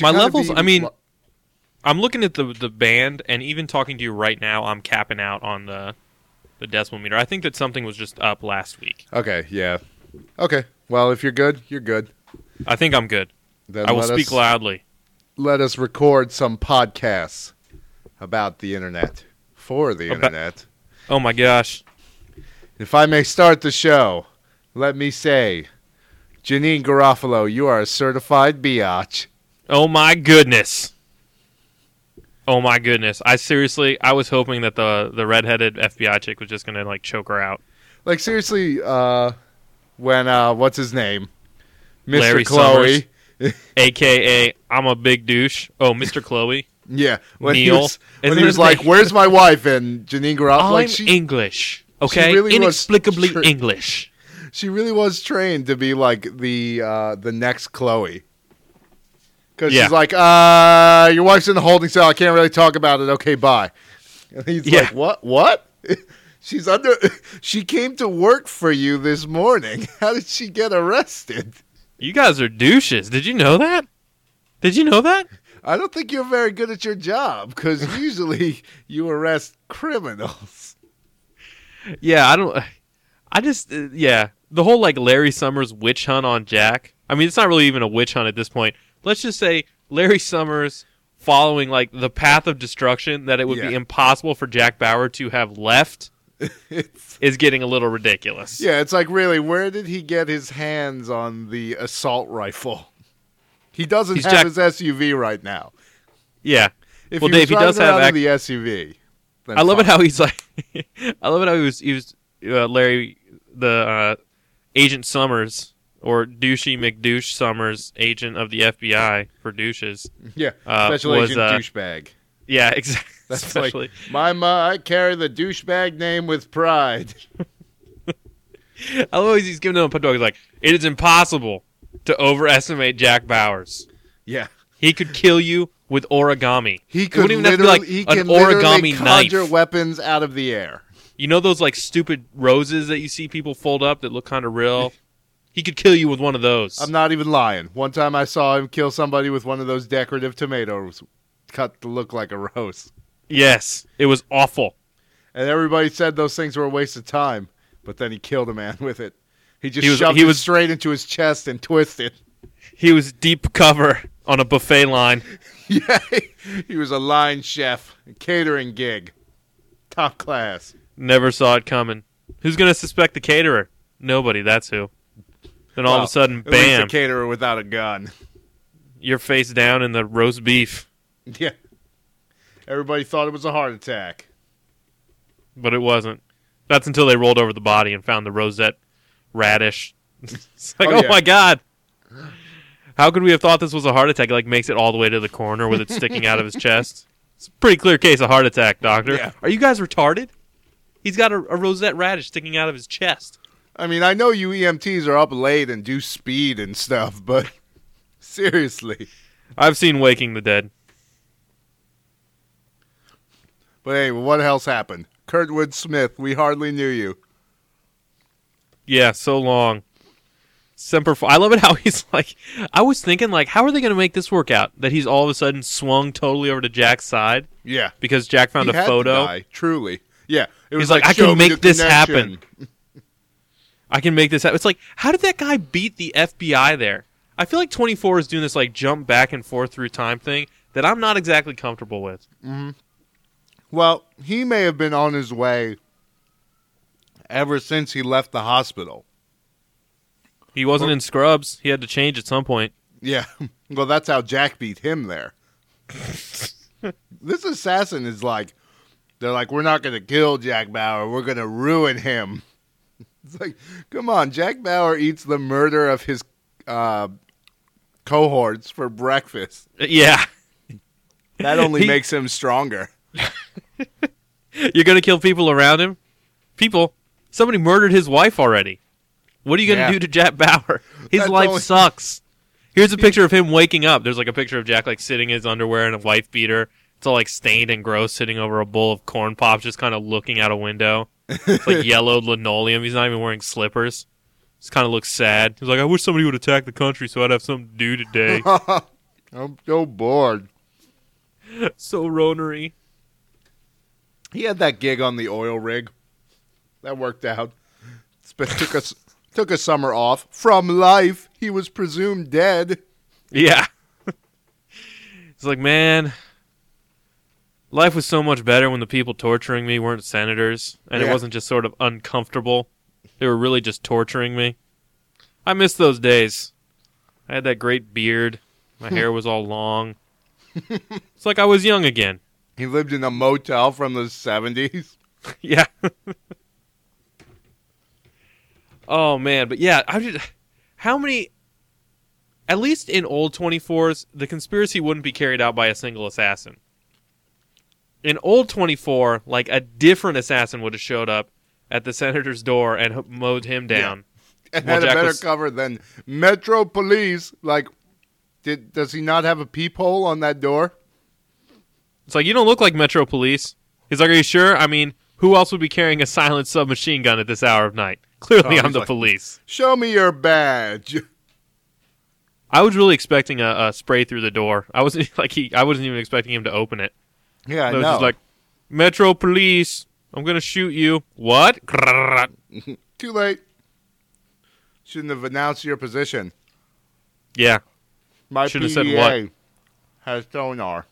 My levels. I mean, li- I'm looking at the the band, and even talking to you right now, I'm capping out on the the decimal meter. I think that something was just up last week. okay, yeah, okay. Well, if you're good, you're good. I think I'm good. Then I will speak us, loudly. Let us record some podcasts about the internet for the About- internet. Oh my gosh. If I may start the show, let me say, Janeane Garofalo, you are a certified biatch. Oh my goodness. Oh my goodness. I seriously I was hoping that the the redheaded FBI chick was just gonna like choke her out. Like seriously, uh, when uh, what's his name, Mr. Larry Chloe, AKA I'm a big douche. Oh, Mr. Chloe. yeah, when he was, when he was like, "Where's my wife?" and Janeane Garofalo, I'm like she, English. Okay? really Inexplicably tr- English. she really was trained to be like the uh, the next Chloe. Because Yeah. she's like, uh, your wife's in the holding cell. I can't really talk about it. Okay, bye. And he's Yeah. like, what? What? She's under. She came to work for you this morning. How did she get arrested? You guys are douches. Did you know that? Did you know that? I don't think you're very good at your job because usually you arrest criminals. Yeah, I don't. I just uh, yeah, the whole like Larry Summers witch hunt on Jack. I mean, it's not really even a witch hunt at this point. Let's just say Larry Summers following like the path of destruction that it would be impossible for Jack Bauer to have left is getting a little ridiculous. yeah, it's like really, where did he get his hands on the assault rifle? He doesn't He's have Jack- his SUV right now. Yeah. If Well, he Dave, he does have the SUV. I love it how he's like. I love it how he was. He was uh, Larry, the uh, Agent Summers or douchey McDouche Summers, agent of the FBI for douches. yeah, uh, special was, agent uh, douchebag. Yeah, exactly. That's Especially. like my ma. I carry the douchebag name with pride. I always he's giving them a put dog. He's like, it is impossible to overestimate Jack Bauers. Yeah, He could kill you with origami. he could wouldn't even have to be like he an origami conjure knife. weapons out of the air. You know those like stupid roses that you see people fold up that look kind of real. He could kill you with one of those. I'm not even lying. One time I saw him kill somebody with one of those decorative tomatoes cut to look like a rose. yes, it was awful. And everybody said those things were a waste of time, but then he killed a man with it. He just He was- shoved he it was- straight into his chest and twisted. He was deep cover on a buffet line. Yeah, he was a line chef, a catering gig, top class. Never saw it coming. Who's gonna suspect the caterer? Nobody. That's who. Then all Well, of a sudden, At least a caterer without a gun. You're face down in the roast beef. Yeah. Everybody thought it was a heart attack. but it wasn't. That's until they rolled over the body and found the rosette radish. it's like, Oh, oh, yeah. my god! How could we have thought this was a heart attack? It, like makes it all the way to the corner with it sticking out of his chest. It's a pretty clear case of heart attack, doctor. Yeah. Are you guys retarded? He's got a, a rosette radish sticking out of his chest. I mean, I know you EMTs are up late and do speed and stuff, but seriously. I've seen Waking the Dead. But anyway, what else happened? Kurtwood Smith, we hardly knew you. Yeah, so long. Semper I love it how he's like. I was thinking like, how are they going to make this work out? That he's all of a sudden swung totally over to Jack's side Yeah. because Jack found he a photo. truly. Yeah. It was He's like, "I can make this connection." I can make this happen. It's like, how did that guy beat the FBI there? I feel like 24 is doing this like jump back and forth through time thing that I'm not exactly comfortable with. Mm-hmm. Well, he may have been on his way ever since he left the hospital. He wasn't in Scrubs. He had to change at some point. Yeah. Well, that's how Jack beat him there. this assassin is like, they're like, we're not going to kill Jack Bauer. We're going to ruin him. It's like, come on. Jack Bauer eats the murder of his uh, cohorts for breakfast. Uh, Yeah. That only He- makes him stronger. You're going to kill people around him? People, somebody murdered his wife already. What are you going to Yeah. do to Jack Bauer? His That's life only- sucks. Here's a picture of him waking up. There's like a picture of Jack like sitting in his underwear and a wife beater. It's all like stained and gross, sitting over a bowl of corn pops, just kind of looking out a window. It's like yellowed linoleum. He's not even wearing slippers. Just kind of looks sad. He's like, I wish somebody would attack the country so I'd have something to do today. I'm oh, so bored. so ronery. He had that gig on the oil rig. That worked out. Took us took a summer off from life. He was presumed dead. Yeah. it's like, man, life was so much better when the people torturing me weren't senators and it wasn't just sort of uncomfortable. They were really just torturing me. I miss those days. I had that great beard. My hair was all long. it's like I was young again. He lived in a motel from the seventies. Yeah. oh man, but yeah, I just how many at least in old 24s the conspiracy wouldn't be carried out by a single assassin. In old 24, like a different assassin would have showed up at the senator's door and h- mowed him down. and Well, had a better was- cover than Metro Police. Like, did does he not have a peephole on that door? It's like you don't look like Metro Police. He's like, "Are you sure?" I mean, who else would be carrying a silent submachine gun at this hour of night? Clearly, Oh, I'm the like- police. Show me your badge. I was really expecting a, a spray through the door. I wasn't like he. I wasn't even expecting him to open it. Yeah, I I just like, Metro Police, I'm gonna shoot you. What? Too late. Shouldn't have announced your position. Yeah, My Should have PDA said what? has sonar.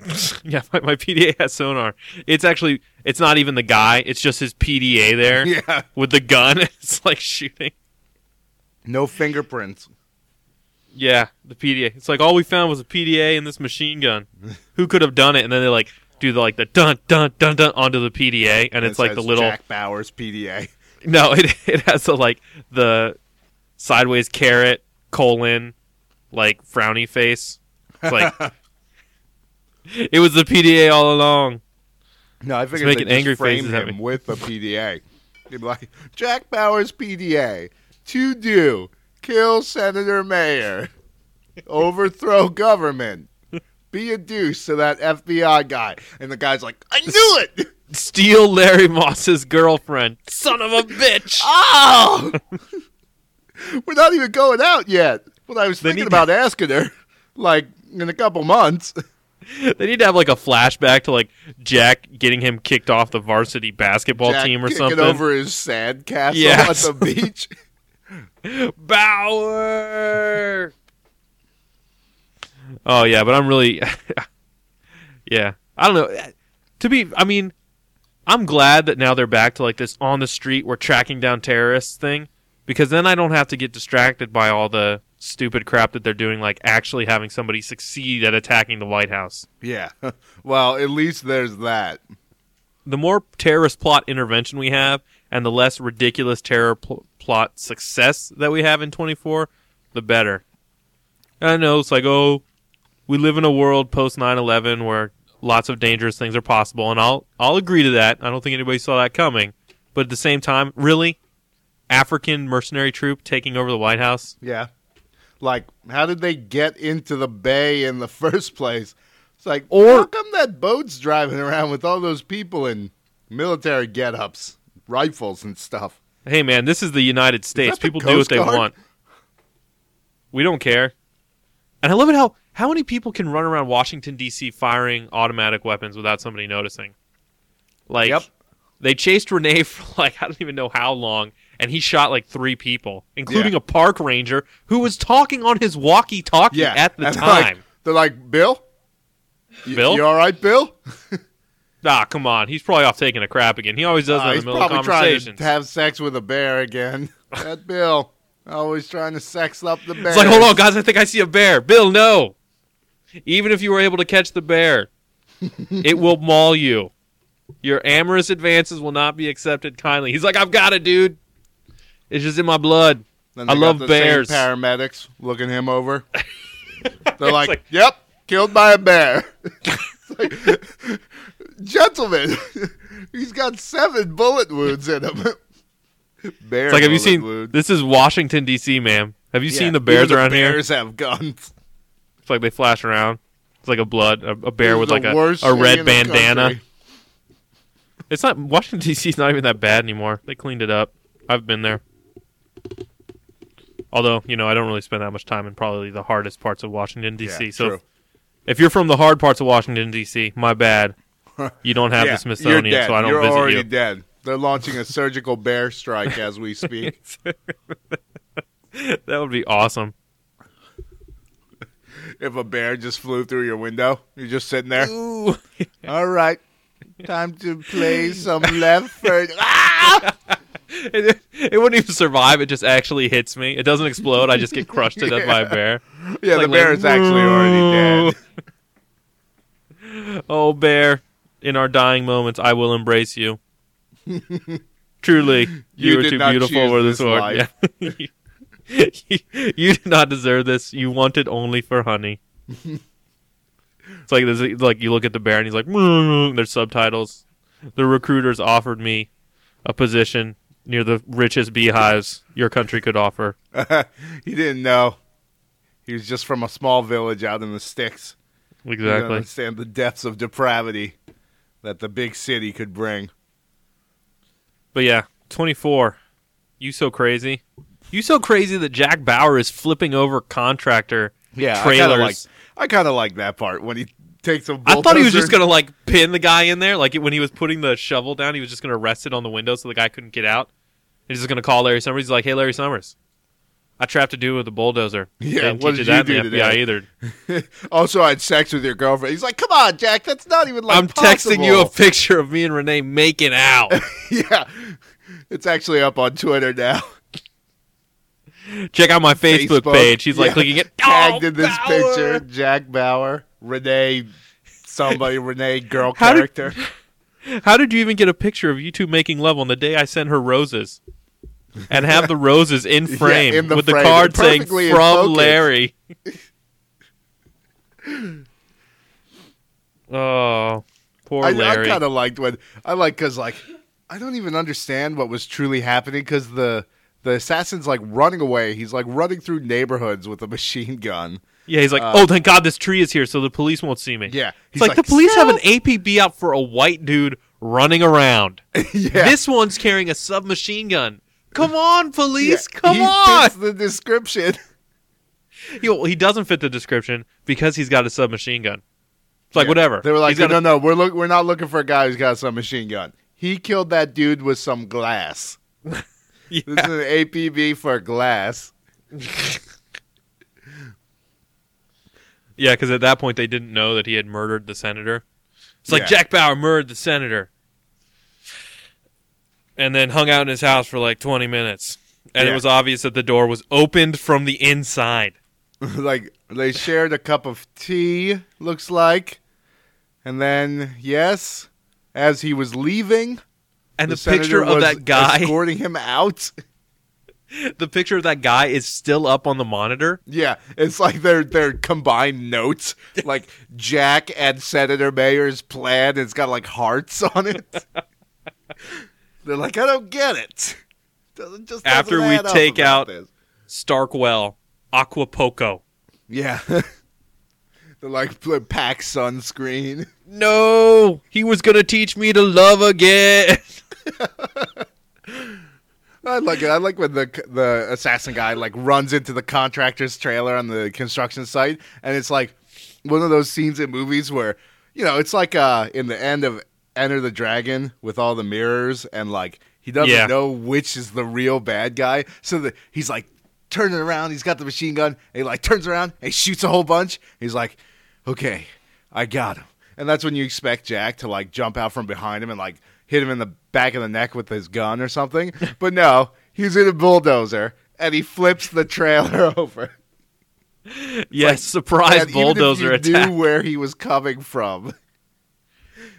yeah. My, my PDA has sonar. It's actually, it's not even the guy. It's just his PDA there Yeah. with the gun. It's like shooting. No fingerprints. Yeah, the PDA. It's like all we found was a PDA and this machine gun. Who could have done it? And then they like do the like the dun dun dun dun onto the PDA, and it's It like the little Jack Bauer's PDA. no, it it has the like the sideways carrot colon like frowny face. It's like it was the PDA all along. No, I figured making they just angry frame faces him with the PDA. They'd be like, Jack Bauer's PDA to do kill Senator Mayor, overthrow government, be a douche to that FBI guy, and the guy's like, I knew it. Steal Larry Moss's girlfriend. Son of a bitch. Oh, we're not even going out yet. Well, I was They thinking need- about asking her, like in a couple months. They need to have like a flashback to like Jack getting him kicked off the varsity basketball Jack team or kicking something. over his sand castle Yes. at the beach. Bauer. Oh yeah, but I'm really, yeah. I don't know. To be, I mean, I'm glad that now they're back to like this on the street we're tracking down terrorists thing, because then I don't have to get distracted by all the stupid crap that they're doing, like actually having somebody succeed at attacking the White House. yeah. Well, at least there's that. The more terrorist plot intervention we have, and the less ridiculous terror pl- plot success that we have in 24, the better. I know it's like, oh, we live in a world post 9/11 where lots of dangerous things are possible, and I'll I'll agree to that. I don't think anybody saw that coming, but at the same time, really, African mercenary troop taking over the White House? Yeah. Like, how did they get into the bay in the first place? It's like, Or- how come that boat's driving around with all those people in military get-ups, rifles and stuff? Hey man, this is the United States. the People do what they want. We don't care. And I love it how how many people can run around Washington D.C. firing automatic weapons without somebody noticing. Like Yep. they chased Renee for like I don't even know how long, and he shot like three people, including Yeah. a park ranger who was talking on his walkie-talkie Yeah. at the And they're like- time. They're like, Bill? Y- Bill? You all right, Bill? ah, come on, he's probably off taking a crap again. He always does Uh, that in he's the middle of probably trying to have sex with a bear again. that Bill. Always trying to sex up the bear. It's like, hold on, guys, I think I see a bear. Bill, no. Even if you were able to catch the bear, it will maul you. Your amorous advances will not be accepted kindly. He's like, I've got it, dude. It's just in my blood. I love got the same bears. paramedics looking him over. They're like, like- "Yep, killed by a bear." Like, Gentlemen, he's got seven bullet wounds in him. Bear It's like, have you seen? This is Washington D.C., ma'am. Have you Yeah, seen the bears the around here? Bears have guns. It's like they flash around. It's like a blood, a, a bear with like a, a red bandana. It's not Washington D.C. is not even that bad anymore. They cleaned it up. I've been there. Although you know, I don't really spend that much time in probably the hardest parts of Washington D.C. Yeah, so if, if you're from the hard parts of Washington D.C., my bad. You don't have yeah, the Smithsonian, so I don't you're visit already you. dead. They're launching a surgical bear strike as we speak. that would be awesome. if a bear just flew through your window, you're just sitting there. Ooh. All right, time to play some left foot. Ah! it, it wouldn't even survive. It just actually hits me. It doesn't explode. I just get crushed to death by a bear. Yeah, the bear like, is actually already dead. Oh, bear! In our dying moments, I will embrace you. Truly, you, You did too beautiful for this this sword. Yeah. you, you did not deserve this. You wanted only for honey. it's like there's like you look at the bear and he's like, there's subtitles. The recruiters offered me a position near the richest beehives your country could offer. he didn't know. He was just from a small village out in the sticks. He didn't Exactly. understand the depths of depravity that the big city could bring. But yeah, 24. You so crazy. You so crazy that Jack Bauer is flipping over contractor Yeah, I kind of like. trailers. I kind of like that part when he takes a. I, thought he was just gonna like pin the guy in there, like when he was putting the shovel down. He was just gonna rest it on the window so the guy couldn't get out. He's just gonna call Larry Summers. He's like, "Hey, Larry Summers, I trapped a dude with a bulldozer. Yeah, Didn't what did you you do today?" either. also, I had sex with your girlfriend. He's like, "Come on, Jack, that's not even like." I'm texting you a picture of me and Renee making out. yeah, it's actually up on Twitter now. Check out my Facebook, Facebook. page. He's like Yeah. clicking it. Tagged Oh, in this Bauer! picture, Jack Bauer, Renee, somebody, Renee, girl How did- character. How did you even get a picture of you two making love on the day I sent her roses? And have the roses in Yeah, frame in the with frame, the card saying from. Larry. oh, poor I, I kind of liked when I like because like I don't even understand what was truly happening because the the assassin's like running away. He's like running through neighborhoods with a machine gun. yeah, he's like, uh, oh, thank God this tree is here so the police won't see me. Yeah, It's he's like, the police have an APB out for a white dude running around. yeah. This one's carrying a submachine gun. Come on, Yeah, police! Come he on! fits the description. He, well, he doesn't fit the description because he's got a submachine gun. It's like Yeah. whatever. They were like, no, a- no, we're look, we're not looking for a guy who's got some machine gun. He killed that dude with some glass. Yeah. This is an APB for glass. Yeah, because at that point they didn't know that he had murdered the senator. It's like Yeah. Jack Bauer murdered the senator, and then hung out in his house for like twenty minutes, and it was obvious that the door was opened from the inside. like they shared a cup of tea, looks like, and then yes, as he was leaving, And the, senator picture of that guy, escorting him out. the picture of that guy is still up on the monitor. Yeah, it's like their their combined notes, like Jack and Senator Mayer's plan. It's got like hearts on it. They're like, I don't get it. Doesn't just doesn't After we take out- this. Starkwood, Acapulco. yeah. They're like pack sunscreen. No, he was gonna teach me to love again. I like it. I like when the the assassin guy like runs into the contractor's trailer on the construction site, and it's like one of those scenes in movies where you know it's like uh in the end of Enter the Dragon with all the mirrors, and like he doesn't Yeah. know which is the real bad guy, so that he's like turning around. He's got the machine gun, and he like turns around and he shoots a whole bunch. He's like, okay, I got him. And that's when you expect Jack to like jump out from behind him and like hit him in the back of the neck with his gun or something. But no, he's in a bulldozer and he flips the trailer over. yes, surprise even if bulldozer you attack. Knew where he was coming from.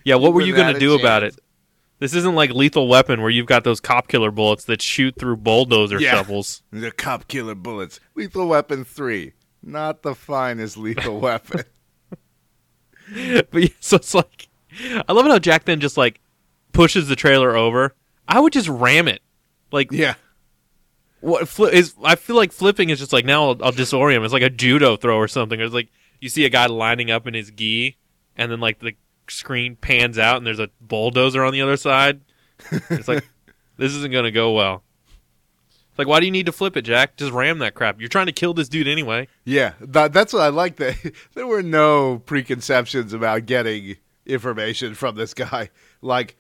Yeah, what were you going to do about it? This isn't like Lethal Weapon where you've got those cop killer bullets that shoot through bulldozer Yeah. shovels. The cop killer bullets. Lethal Weapon three, not the finest lethal weapon. but yeah, so it's like, I love it how Jack then just like pushes the trailer over. I would just ram it. Like, Yeah, what fli- is? I feel like flipping is just like now I'll, I'll disorient him. It's like a judo throw or something. It's like you see a guy lining up in his gi, and then like the screen pans out, and there's a bulldozer on the other side. It's like this isn't going to go well. It's like, why do you need to flip it, Jack? Just ram that crap. You're trying to kill this dude anyway. Yeah, that, that's what I like. That there were no preconceptions about getting information from this guy. Like,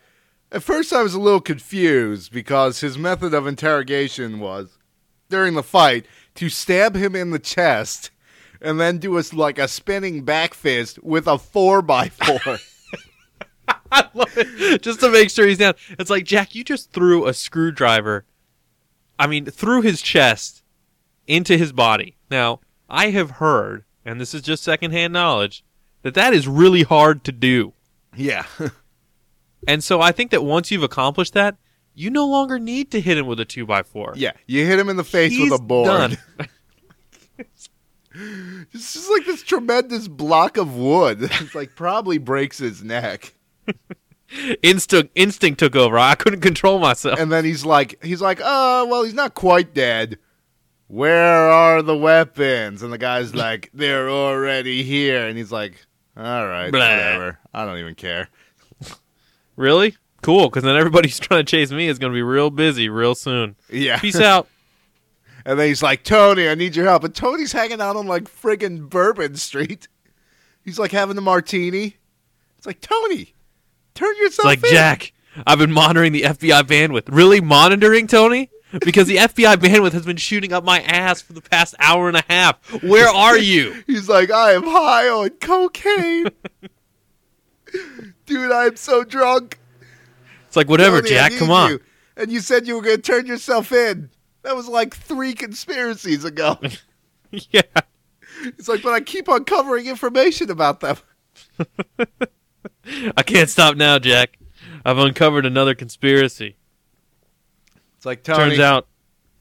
at first I was a little confused because his method of interrogation was during the fight to stab him in the chest and then do a like a spinning back fist with a four by four. I love it. Just to make sure he's down. It's like, Jack, you just threw a screwdriver, I mean, through his chest into his body. Now, I have heard, and this is just secondhand knowledge, that that is really hard to do. yeah, And so I think that once you've accomplished that, you no longer need to hit him with a 2x4. yeah. You hit him in the face He's with a board. done. It's just like this tremendous block of wood. It's like probably breaks his neck. Instinct, instinct took over. I couldn't control myself. And then he's like, he's like, oh, well, he's not quite dead. Where are the weapons? And the guy's like, they're already here. And he's like, all right, Blah. whatever. I don't even care. Really? Cool, because then everybody's trying to chase me is going to be real busy real soon. Yeah. Peace out. and then he's like, Tony, I need your help. And Tony's hanging out on like friggin' Bourbon Street. He's like having a martini. It's like, Tony, turn It's yourself like, in. Jack, I've been monitoring the FBI bandwidth. Really monitoring, Tony? Because the FBI bandwidth has been shooting up my ass for the past hour and a half. Where are you? He's like, I am high on cocaine. Dude, I am so drunk. It's like, whatever, Tony, Jack, come on. you. And you said you were going to turn yourself in. That was like three conspiracies ago. yeah. It's like, but I keep uncovering information about them. I can't stop now, Jack. I've uncovered another conspiracy. It's like, Tony, Turns out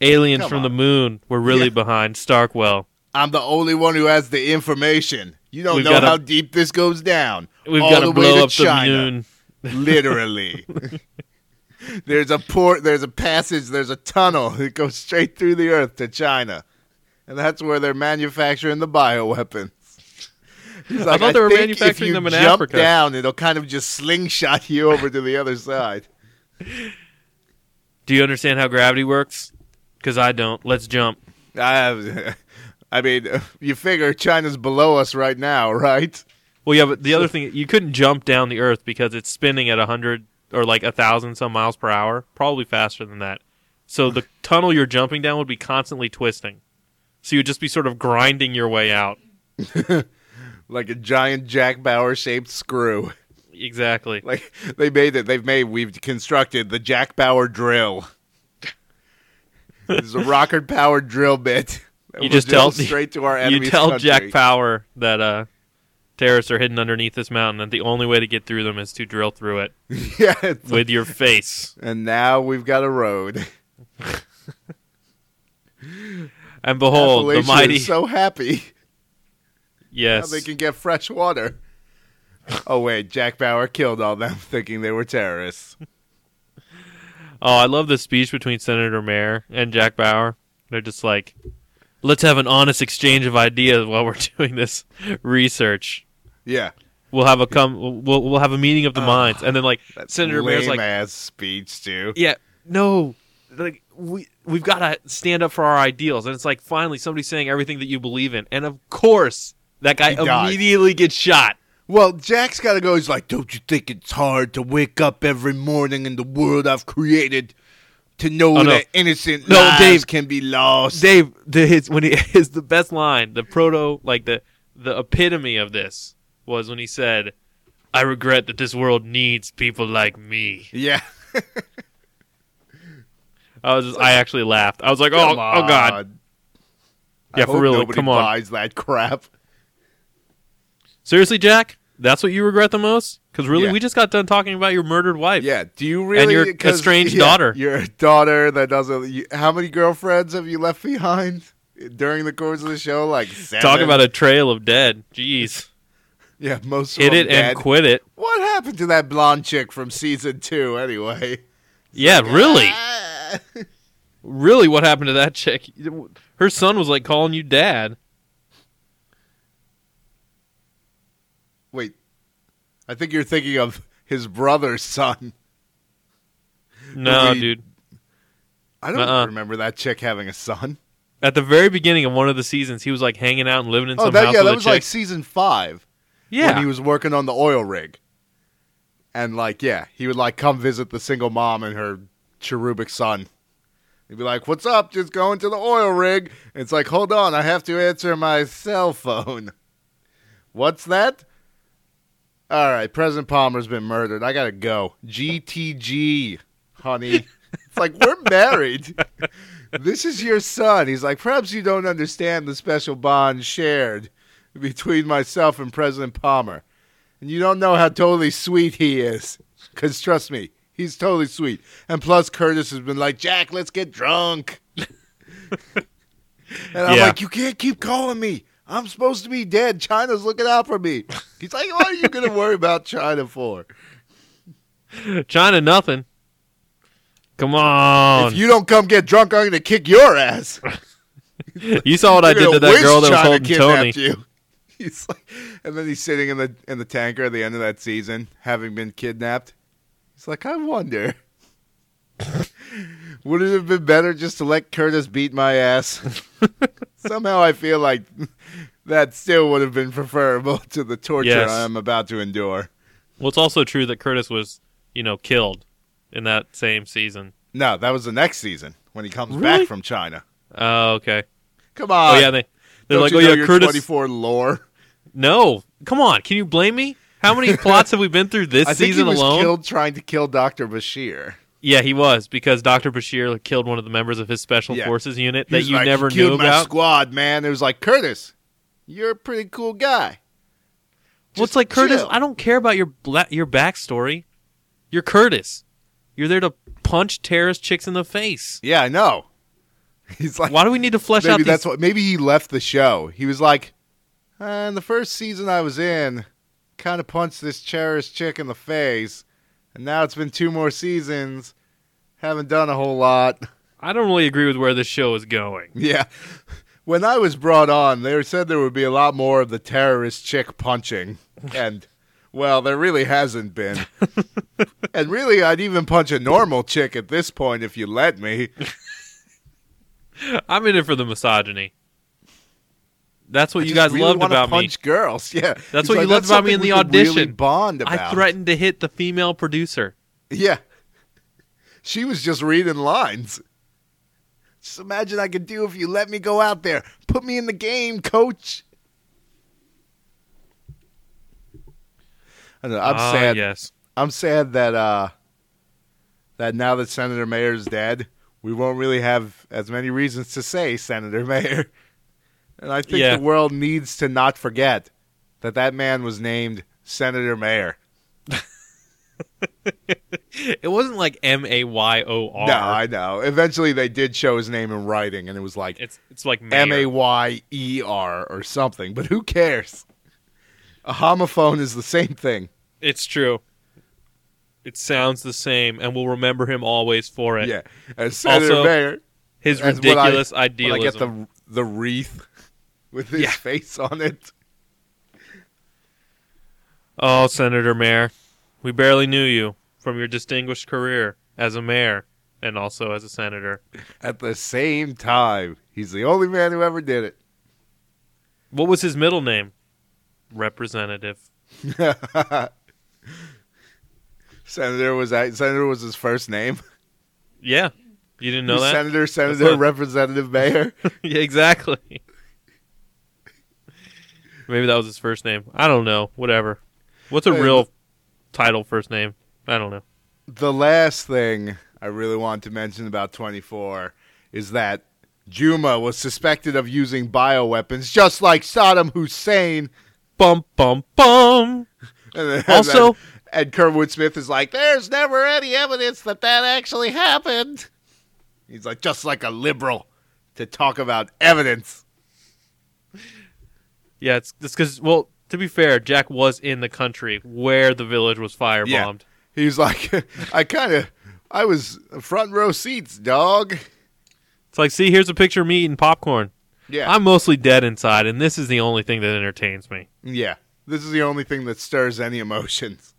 aliens Come from the moon were really Yeah. behind Starkwood. I'm the only one who has the information. You don't We've know how deep this goes down. We've got to blow up China. the moon. Literally. there's a port, there's a passage, there's a tunnel that goes straight through the earth to China. And that's where they're manufacturing the bioweapons. He's I thought they were manufacturing them in jump Africa." down, it'll kind of just slingshot you over to the other side. Do you understand how gravity works? Because I don't. Let's jump. I, I mean, you figure China's below us right now, right? Well, yeah, but the other thing, you couldn't jump down the Earth because it's spinning at 100 or like a 1,000 some miles per hour, probably faster than that. So the tunnel you're jumping down would be constantly twisting. So you'd just be sort of grinding your way out. Like a giant Jack Bauer shaped screw. Exactly. Like they made it. They've made. We've constructed the Jack Bauer drill. it's a rocket powered drill bit. You just tell- straight to our You tell country. Jack Power that uh, terrorists are hidden underneath this mountain, and the only way to get through them is to drill through it yeah. like- with your face. and now we've got a road. And behold, the mighty. so happy now yes. they can get fresh water. Oh wait, Jack Bauer killed all them, thinking they were terrorists. Oh, I love the speech between Senator Mayer and Jack Bauer. They're just like, let's have an honest exchange of ideas while we're doing this research. Yeah, We'll have a come. We'll we'll have a meeting of the Ugh, minds, and then like Senator Mayer's lame like, ass speech too. yeah, no, like we we've got to stand up for our ideals, and it's like finally somebody saying everything that you believe in, and of course that guy immediately gets shot. Well, Jack's got to go. He's like, "Don't you think it's hard to wake up every morning in the world I've created to know Oh, no. that innocent No, lives Dave. can be lost?" Dave, the, his when he is the best line, the proto, like the the epitome of this was when he said, "I regret that this world needs people like me." yeah. I was, just, I actually laughed. I was like, "Oh, oh God. Yeah, I for Nobody come on. buys that crap. Seriously, Jack? That's what you regret the most? Because really, Yeah. we just got done talking about your murdered wife. Yeah. Do you really? And your estranged yeah, daughter. Your daughter that doesn't. You, how many girlfriends have you left behind during the course of the show? Like seven. Talk about a trail of dead. Jeez, yeah. Most of hit it and quit it. What happened to that blonde chick from season two? Anyway. Yeah, really, Ah. really, what happened to that chick? Her son was like calling you dad. Wait, I think you're thinking of his brother's son. No, we- dude. I don't Uh-uh. remember that chick having a son. At the very beginning of one of the seasons, he was like hanging out and living in Oh, some that house yeah, that was chick. like season five yeah, when he was working on the oil rig, and like yeah, he would like come visit the single mom and her cherubic son. He'd be like, "What's up? Just going to the oil rig." And it's like, "Hold on, I have to answer my cell phone." What's that? All right, President Palmer's been murdered. I gotta go. GTG, honey. it's like we're married. this is your son. He's like, perhaps you don't understand the special bond shared between myself and President Palmer, and you don't know how totally sweet he is. Because trust me, he's totally sweet. And plus, Curtis has been like, Jack, let's get drunk. and I'm Yeah. like, you can't keep calling me. I'm supposed to be dead. China's looking out for me. He's like, what are you going to worry about China for? China nothing. Come on, If you don't come get drunk, I'm going to kick your ass. you saw what I did gonna that girl that was China holding Tony. You. He's like, and then he's sitting in the in the tanker at the end of that season, having been kidnapped. He's like, I wonder, would it have been better just to let Curtis beat my ass? Somehow, I feel like that still would have been preferable to the torture Yes. I'm about to endure. Well, it's also true that Curtis was, you know, killed in that same season. No, that was the next season when he comes Really? back from China. Oh, okay. Come on. oh yeah, they they're Don't like, oh yeah, Curtis. 24 lore. No, come on. Can you blame me? How many plots have we been through this I think season he was alone? killed trying to kill Dr. Bashir. Yeah, he was because Doctor Bashir killed one of the members of his special Yeah. forces unit He that was you like, never "He killed knew my about. squad, man. It was like Curtis, you're a pretty cool guy. well, it's Just like Curtis. chill." I don't care about your bla- your backstory. You're Curtis. You're there to punch terrorist chicks in the face. Yeah, I know. He's like, Why do we need to flesh out maybe these? that's what. Maybe he left the show. He was like, uh, in the first season I was in, kind of punched this cherished chick in the face, and now it's been two more seasons. Haven't done a whole lot. I don't really agree with where this show is going. Yeah. When I was brought on, they said there would be a lot more of the terrorist chick punching. And, well, there really hasn't been. and really, I'd even punch a normal chick at this point if you let me. I'm in it for the misogyny. That's what I you guys really loved about me. punch girls. Yeah. That's He's what you loved about me in the we could really audition. bond about. I threatened to hit the female producer. Yeah. She was just reading lines. Just imagine I could do if you let me go out there. Put me in the game, coach. I know, I'm Ah, sad. Yes. I'm sad that uh that now that Senator Mayer's dead, we won't really have as many reasons to say Senator Mayer. And I think Yeah. the world needs to not forget that that man was named Senator Mayor. It wasn't like M A Y O R. No, I know. Eventually they did show his name in writing and it was like It's it's like. M A Y E R or something, but who cares? A homophone is the same thing. It's true. It sounds the same, and we'll remember him always for it. Yeah. As Senator Also, Mayer. His what I- ridiculous When I get the the wreath with his Yeah. face on it. Oh, Senator Mayor, we barely knew you from your distinguished career as a mayor and also as a senator. At the same time, he's the only man who ever did it. What was his middle name? Representative. Senator was that, Senator was his first name. Yeah. You didn't know that? Senator, Senator, what- Representative, Mayor. yeah, exactly. Maybe that was his first name. I don't know. Whatever. What's a real title first name? I don't know. the last thing I really want to mention about 24 is that Juma was suspected of using bioweapons, just like Saddam Hussein. Bum bum bum. And then, Also- and, then- and Kurtwood Smith is like, "There's never any evidence that that actually happened." He's like, just like a liberal to talk about evidence. Yeah, it's because well, to be fair, Jack was in the country where the village was firebombed. He's like, I kind of, I was front row seats, dog. It's like, see, here's a picture of me eating popcorn. Yeah, I'm mostly dead inside, and this is the only thing that entertains me. yeah. This is the only thing that stirs any emotions.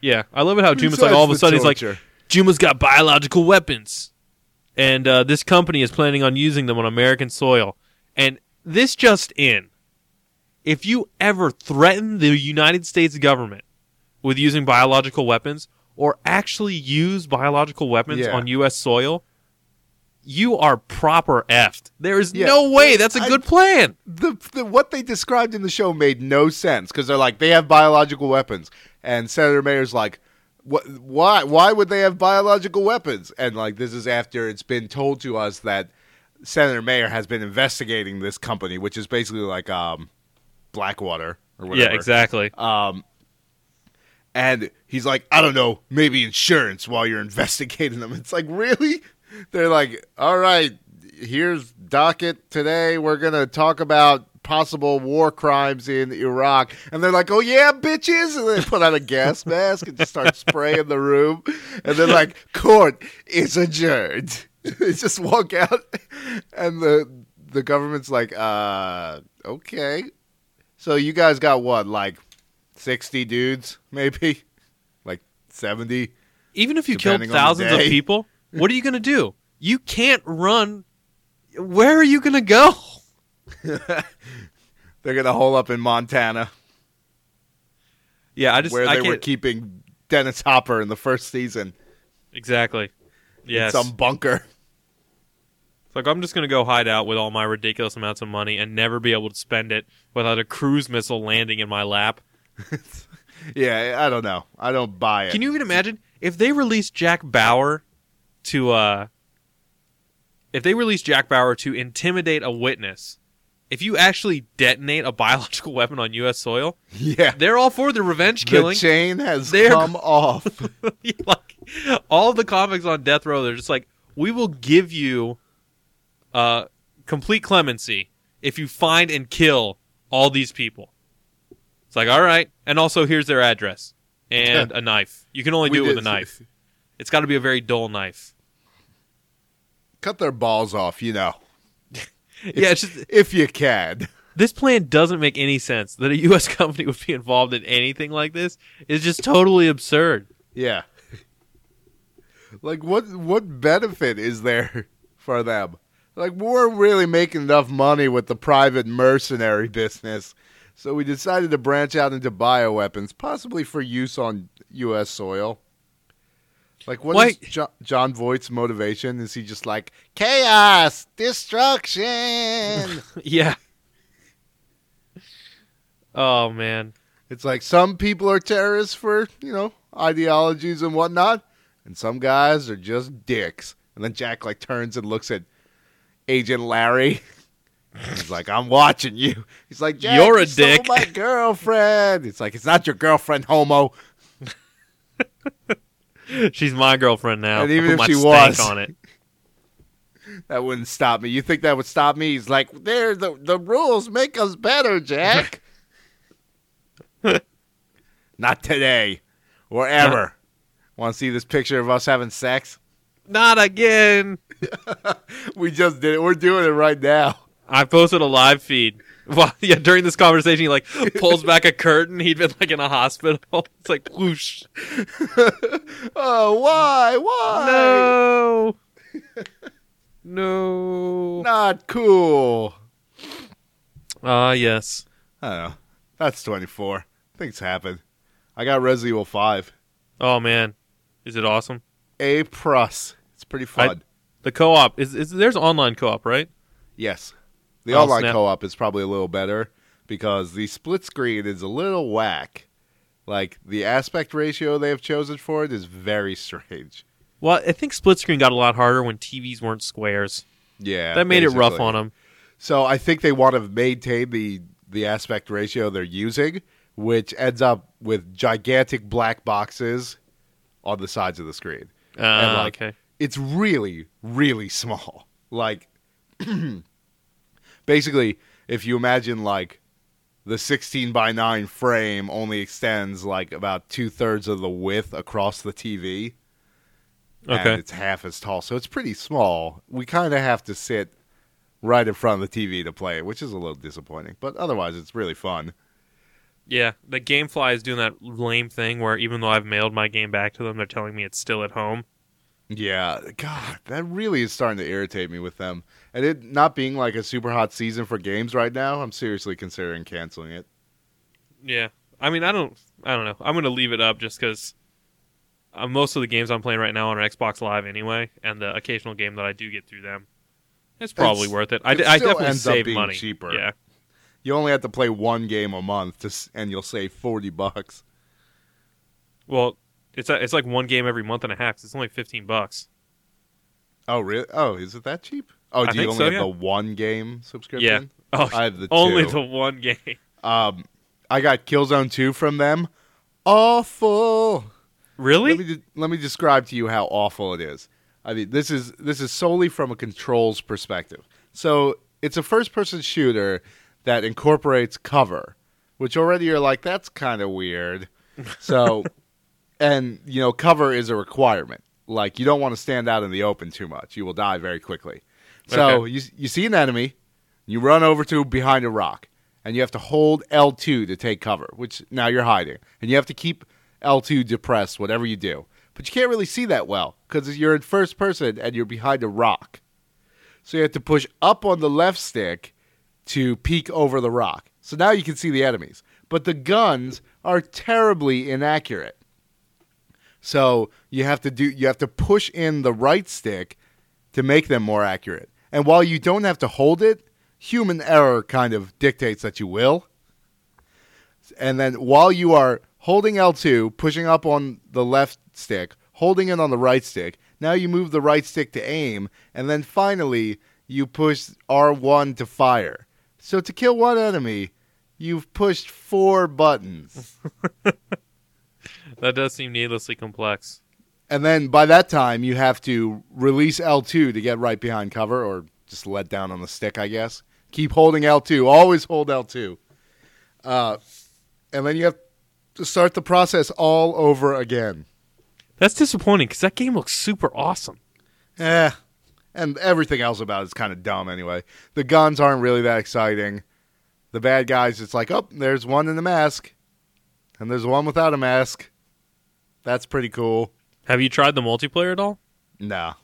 Yeah, I love it how Juma's like all of a sudden he's like. Juma's got biological weapons, and uh, this company is planning on using them on American soil. And this just in: if you ever threaten the United States government with using biological weapons, or actually use biological weapons Yeah. on U.S. soil, you are proper effed. There is Yeah. no way that's a I- good plan. the, the what they described in the show made no sense because they're like they have biological weapons, and Senator Mayer's like, what? Why? Why would they have biological weapons? And like this is after it's been told to us that Senator Mayer has been investigating this company, which is basically like um, Blackwater or whatever. Yeah, exactly. Um, and he's like, I don't know, maybe insurance while you're investigating them. It's like, really? They're like, all right, here's docket today. We're going to talk about possible war crimes in Iraq. And they're like, oh, yeah, bitches. And they put on a gas mask and just start spraying the room. And they're like, court is adjourned. they just walk out. And the, the government's like, uh, okay. So you guys got what, like 60 dudes, maybe? Like 70? Even if you killed Depending on the thousands of people, what are you going to do? You can't run. Where are you going to go? They're going to hole up in Montana Yeah, I just where I they were can't keeping Dennis Hopper in the first season. exactly. Yes, In some bunker. It's like I'm just going to go hide out with all my ridiculous amounts of money and never be able to spend it without a cruise missile landing in my lap. Yeah, I don't know. I don't buy it. Can you even imagine if they released Jack Bauer to uh if they released Jack Bauer to intimidate a witness? If you actually detonate a biological weapon on US soil, yeah. they're all for the revenge killing. The chain has They're- come off. like all the comics on death row they're just like we will give you uh complete clemency if you find and kill all these people. It's like all right. And also here's their address and a knife. You can only We do it with did- a knife. it's got to be a very dull knife. Cut their balls off, you know, yeah it's just if you can. this plan doesn't make any sense that a us company would be involved in anything like this is just totally absurd Yeah. Like what what benefit is there for them? Like we're really making enough money with the private mercenary business. So we decided to branch out into bioweapons, possibly for use on US soil. Like what is Why- Jo- Jon Voight's motivation? Is he just like chaos, destruction? yeah oh man It's like some people are terrorists for, you know, ideologies and whatnot, and some guys are just dicks. And then Jack like turns and looks at Agent Larry. He's like, I'm watching you. He's like, Jack, You're a you dick." my girlfriend. It's like, it's not your girlfriend, homo. She's my girlfriend now. And even if she was- on it. That wouldn't stop me. You think that would stop me? He's like, there, the the rules make us better, Jack. not today, or ever. Want to see this picture of us having sex? Not again. We just did it. We're doing it right now. I posted a live feed. Well, yeah, during this conversation, he like pulls back a curtain. He'd been like in a hospital. It's like whoosh. oh, why? Why? No. no. Not cool. Ah, yes. I don't know. That's 24. Things happen. I got Resident Evil 5. Oh man, is it awesome? A plus. It's pretty fun. The co-op is, is there's online co-op, right? yes. The Oh, online snap. co-op is probably a little better because the split screen is a little whack. Like the aspect ratio they have chosen for it is very strange. Well, I think split screen got a lot harder when TVs weren't squares. Yeah. That made it rough on them. So I think they want to maintain the the aspect ratio they're using, which ends up with gigantic black boxes on the sides of the screen. Uh, And, like, okay. It's really, really small. Like, basically, if you imagine like the 16 by 9 frame only extends like about two thirds of the width across the TV. Okay. And it's half as tall. So it's pretty small. We kind of have to sit right in front of the TV to play it, which is a little disappointing. But otherwise, it's really fun. Yeah, the GameFly is doing that lame thing where even though I've mailed my game back to them, they're telling me it's still at home. Yeah, God, that really is starting to irritate me with them. And it not being like a super hot season for games right now, I'm seriously considering canceling it. Yeah, I mean, I don't, I don't know. I'm gonna leave it up just because uh, most of the games I'm playing right now are on Xbox Live anyway, and the occasional game that I do get through them, it's probably It's- worth it. I, it d- I definitely ends up save being money. cheaper. Yeah, You only have to play one game a month, to, and you'll save forty bucks. well, it's a, it's like one game every month and a half. it's only fifteen bucks. Oh, really? Oh, is it that cheap? Oh, I do you only so, have yeah. the one game subscription? Yeah. Oh, I have the only two. the one game. Um, I got Killzone two from them. Awful. Really? Let me de- let me describe to you how awful it is. I mean, this is this is solely from a controls perspective. So it's a first person shooter that incorporates cover, which already you're like that's kind of weird. So, and you know, cover is a requirement. Like you don't want to stand out in the open too much; you will die very quickly. So Okay. you you see an enemy, you run over to behind a rock, and you have to hold L2 to take cover, which now you're hiding, and you have to keep L2 depressed whatever you do. But you can't really see that well because you're in first person and you're behind a rock. So you have to push up on the left stick to peek over the rock. So now you can see the enemies. But the guns are terribly inaccurate. So you have to do you have to push in the right stick to make them more accurate. And while you don't have to hold it, human error kind of dictates that you will. And then while you are holding L2, pushing up on the left stick, holding it on the right stick, now you move the right stick to aim, and then finally you push R1 to fire. So to kill one enemy, you've pushed four buttons. That does seem needlessly complex. And then by that time, you have to release L2 to get right behind cover, or just let down on the stick, I guess. Keep holding L2. Always hold L2. Uh, and then you have to start the process all over again. That's disappointing because that game looks super awesome. Eh. And everything else about it is kind of dumb anyway. The guns aren't really that exciting. The bad guys, it's like, oh, there's one in the mask. And there's one without a mask. That's pretty cool. Have you tried the multiplayer at all? No.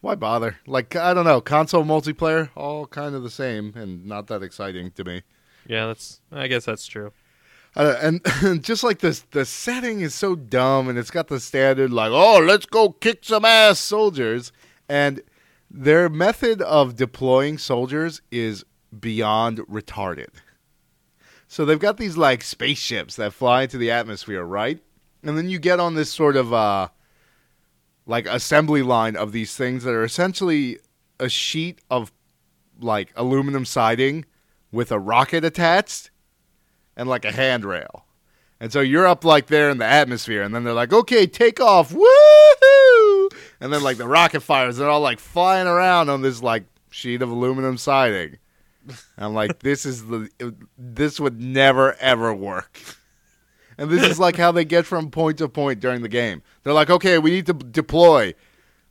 Why bother? Like I don't know, console multiplayer, all kind of the same and not that exciting to me. Yeah, that's. I guess that's true. Uh, and just like this, the setting is so dumb, and it's got the standard like, "Oh, let's go kick some ass, soldiers," and their method of deploying soldiers is beyond retarded. So they've got these like spaceships that fly into the atmosphere, right? And then you get on this sort of uh, like assembly line of these things that are essentially a sheet of like aluminum siding with a rocket attached and like a handrail. And so you're up like there in the atmosphere, and then they're like, okay, take off, woohoo! And then like the rocket fires, they're all like flying around on this like sheet of aluminum siding. I'm like, this is the this would never ever work. And this is like how they get from point to point during the game. They're like, okay, we need to deploy.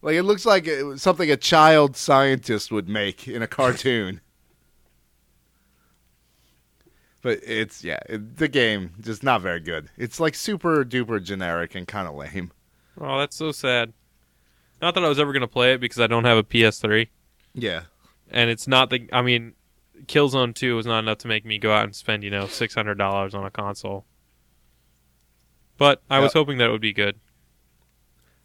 Like it looks like uh, something a child scientist would make in a cartoon. But it's yeah, it, the game just not very good. It's like super duper generic and kind of lame. Oh, that's so sad. Not that I was ever going to play it because I don't have a PS3, Yeah, and it's not the. I mean, Killzone Two was not enough to make me go out and spend you know six hundred dollars on a console. But I was hoping that it would be good.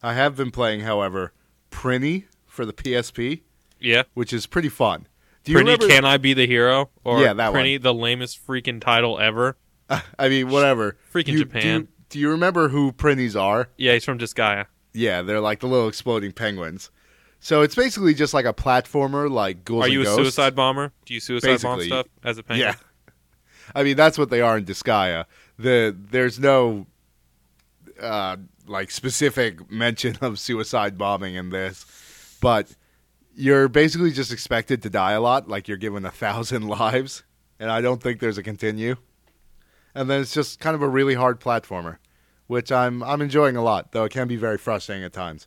I have been playing, however, Prinny for the PSP, Yeah, which is pretty fun. Do you Pretty remember? Can I Be the Hero? Or Yeah, that Prinny, the lamest freaking title ever. I mean, whatever. Freaking You- Japan. Do you, do you remember who Prinnies are? Yeah, he's from Disgaea. Yeah, they're like the little exploding penguins. So it's basically just like a platformer, like Ghouls Are and you a Ghosts. suicide bomber? Do you suicide bomb Basically, stuff as a penguin? Yeah. I mean, that's what they are in Disgaea. The there's no uh, like specific mention of suicide bombing in this, but you're basically just expected to die a lot. Like you're given a thousand lives, and I don't think there's a continue. And then it's just kind of a really hard platformer, which I'm I'm enjoying a lot, though it can be very frustrating at times.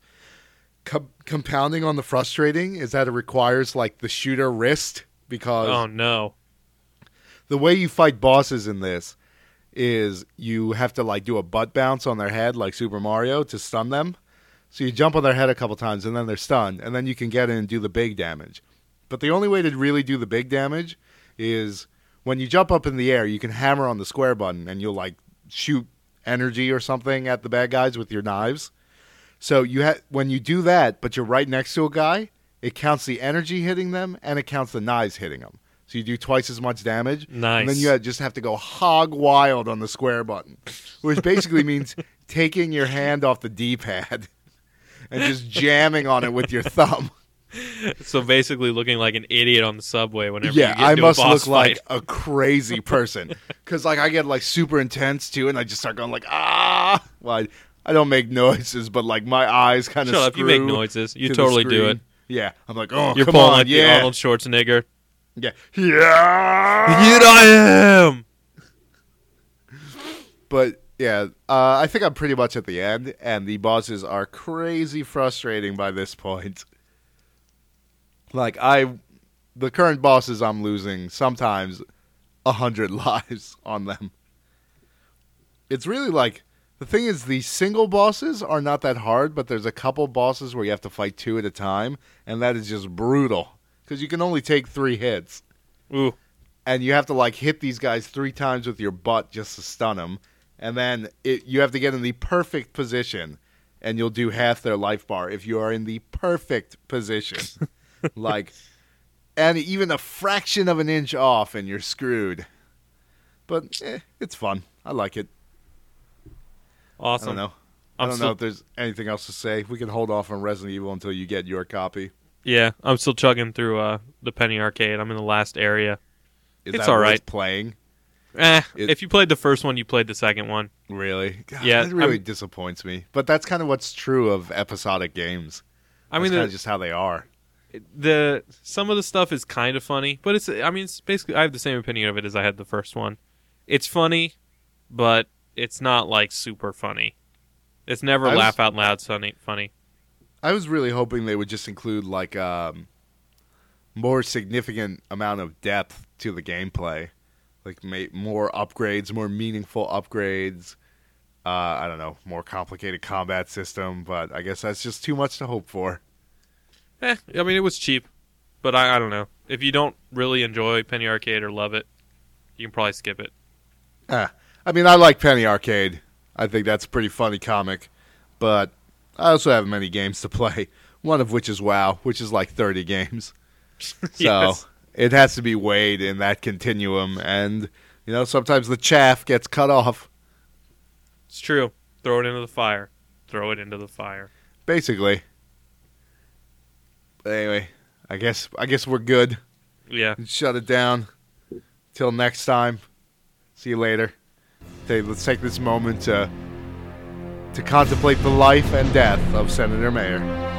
Com- compounding on the frustrating is that it requires like the shooter wrist because Oh no. the way you fight bosses in this is you have to like do a butt bounce on their head like Super Mario to stun them. So you jump on their head a couple times, and then they're stunned, and then you can get in and do the big damage. But the only way to really do the big damage is when you jump up in the air, you can hammer on the square button, and you'll like shoot energy or something at the bad guys with your knives. So you ha- when you do that, but you're right next to a guy, it counts the energy hitting them and it counts the knives hitting them. So you do twice as much damage. Nice. And then you just have to go hog wild on the square button, which basically means taking your hand off the D-pad and just jamming on it with your thumb. So basically, looking like an idiot on the subway whenever yeah, you get I must look like a crazy person because like I get like super intense too, and I just start going like ah. Well, I, I don't make noises, but like my eyes kind of Shut up! You make noises. You totally do it. Yeah, I'm like, oh, You're come pulling on, like the Arnold Schwarzenegger. Yeah, yeah. Here I am. But yeah, uh, I think I'm pretty much at the end, and the bosses are crazy frustrating by this point. Like I, the current bosses I'm losing sometimes a hundred lives on them. It's really like the thing is the single bosses are not that hard, but there's a couple bosses where you have to fight two at a time, and that is just brutal because you can only take three hits Ooh, and you have to like hit these guys three times with your butt just to stun them, and then it, you have to get in the perfect position, and you'll do half their life bar if you are in the perfect position, like, and even a fraction of an inch off, and you're screwed. But eh, it's fun. I like it. Awesome. I don't know. I'm I don't still, know if there's anything else to say. We can hold off on Resident Evil until you get your copy. Yeah, I'm still chugging through uh, the Penny Arcade. I'm in the last area. Is It's all. Playing Eh, It- if you played the first one, you played the second one. really? God, Yeah, that really I'm- disappoints me. But that's kind of what's true of episodic games. I mean, That's just how they are. the some of the stuff is kind of funny, but it's. I mean, it's basically I have the same opinion of it as I had the first one. It's funny, but it's not like super funny. It's never was- laugh out loud funny. Funny. I was really hoping they would just include like um, more significant amount of depth to the gameplay, like ma- more upgrades, more meaningful upgrades. Uh, I don't know, more complicated combat system, but I guess that's just too much to hope for. Eh, I mean, it was cheap, but I, I don't know. If you don't really enjoy Penny Arcade or love it, you can probably skip it. Ah, I mean, I like Penny Arcade. I think that's a pretty funny comic, but I also have many games to play. One of which is WoW, which is like thirty games. So it has to be weighed in that continuum, and you know sometimes the chaff gets cut off. It's true. Throw it into the fire. Throw it into the fire. Basically. But anyway, I guess I guess we're good. Yeah. Shut it down. Till next time. See you later. Okay, let's take this moment to to contemplate the life and death of Senator Mayer.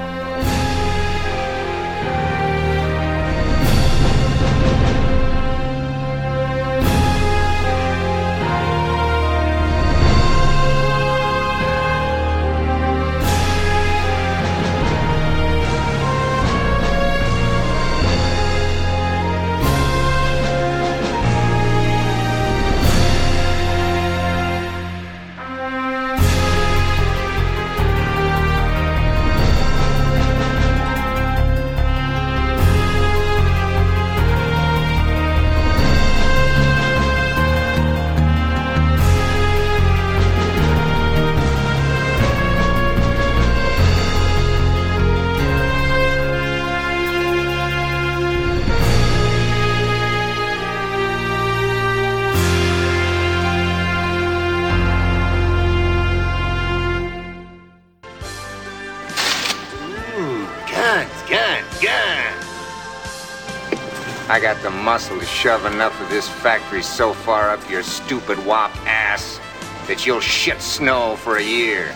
Muscle to shove enough of this factory so far up your stupid wop ass that you'll shit snow for a year.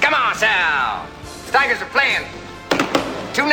Come on, Sal! Tigers are playing. Two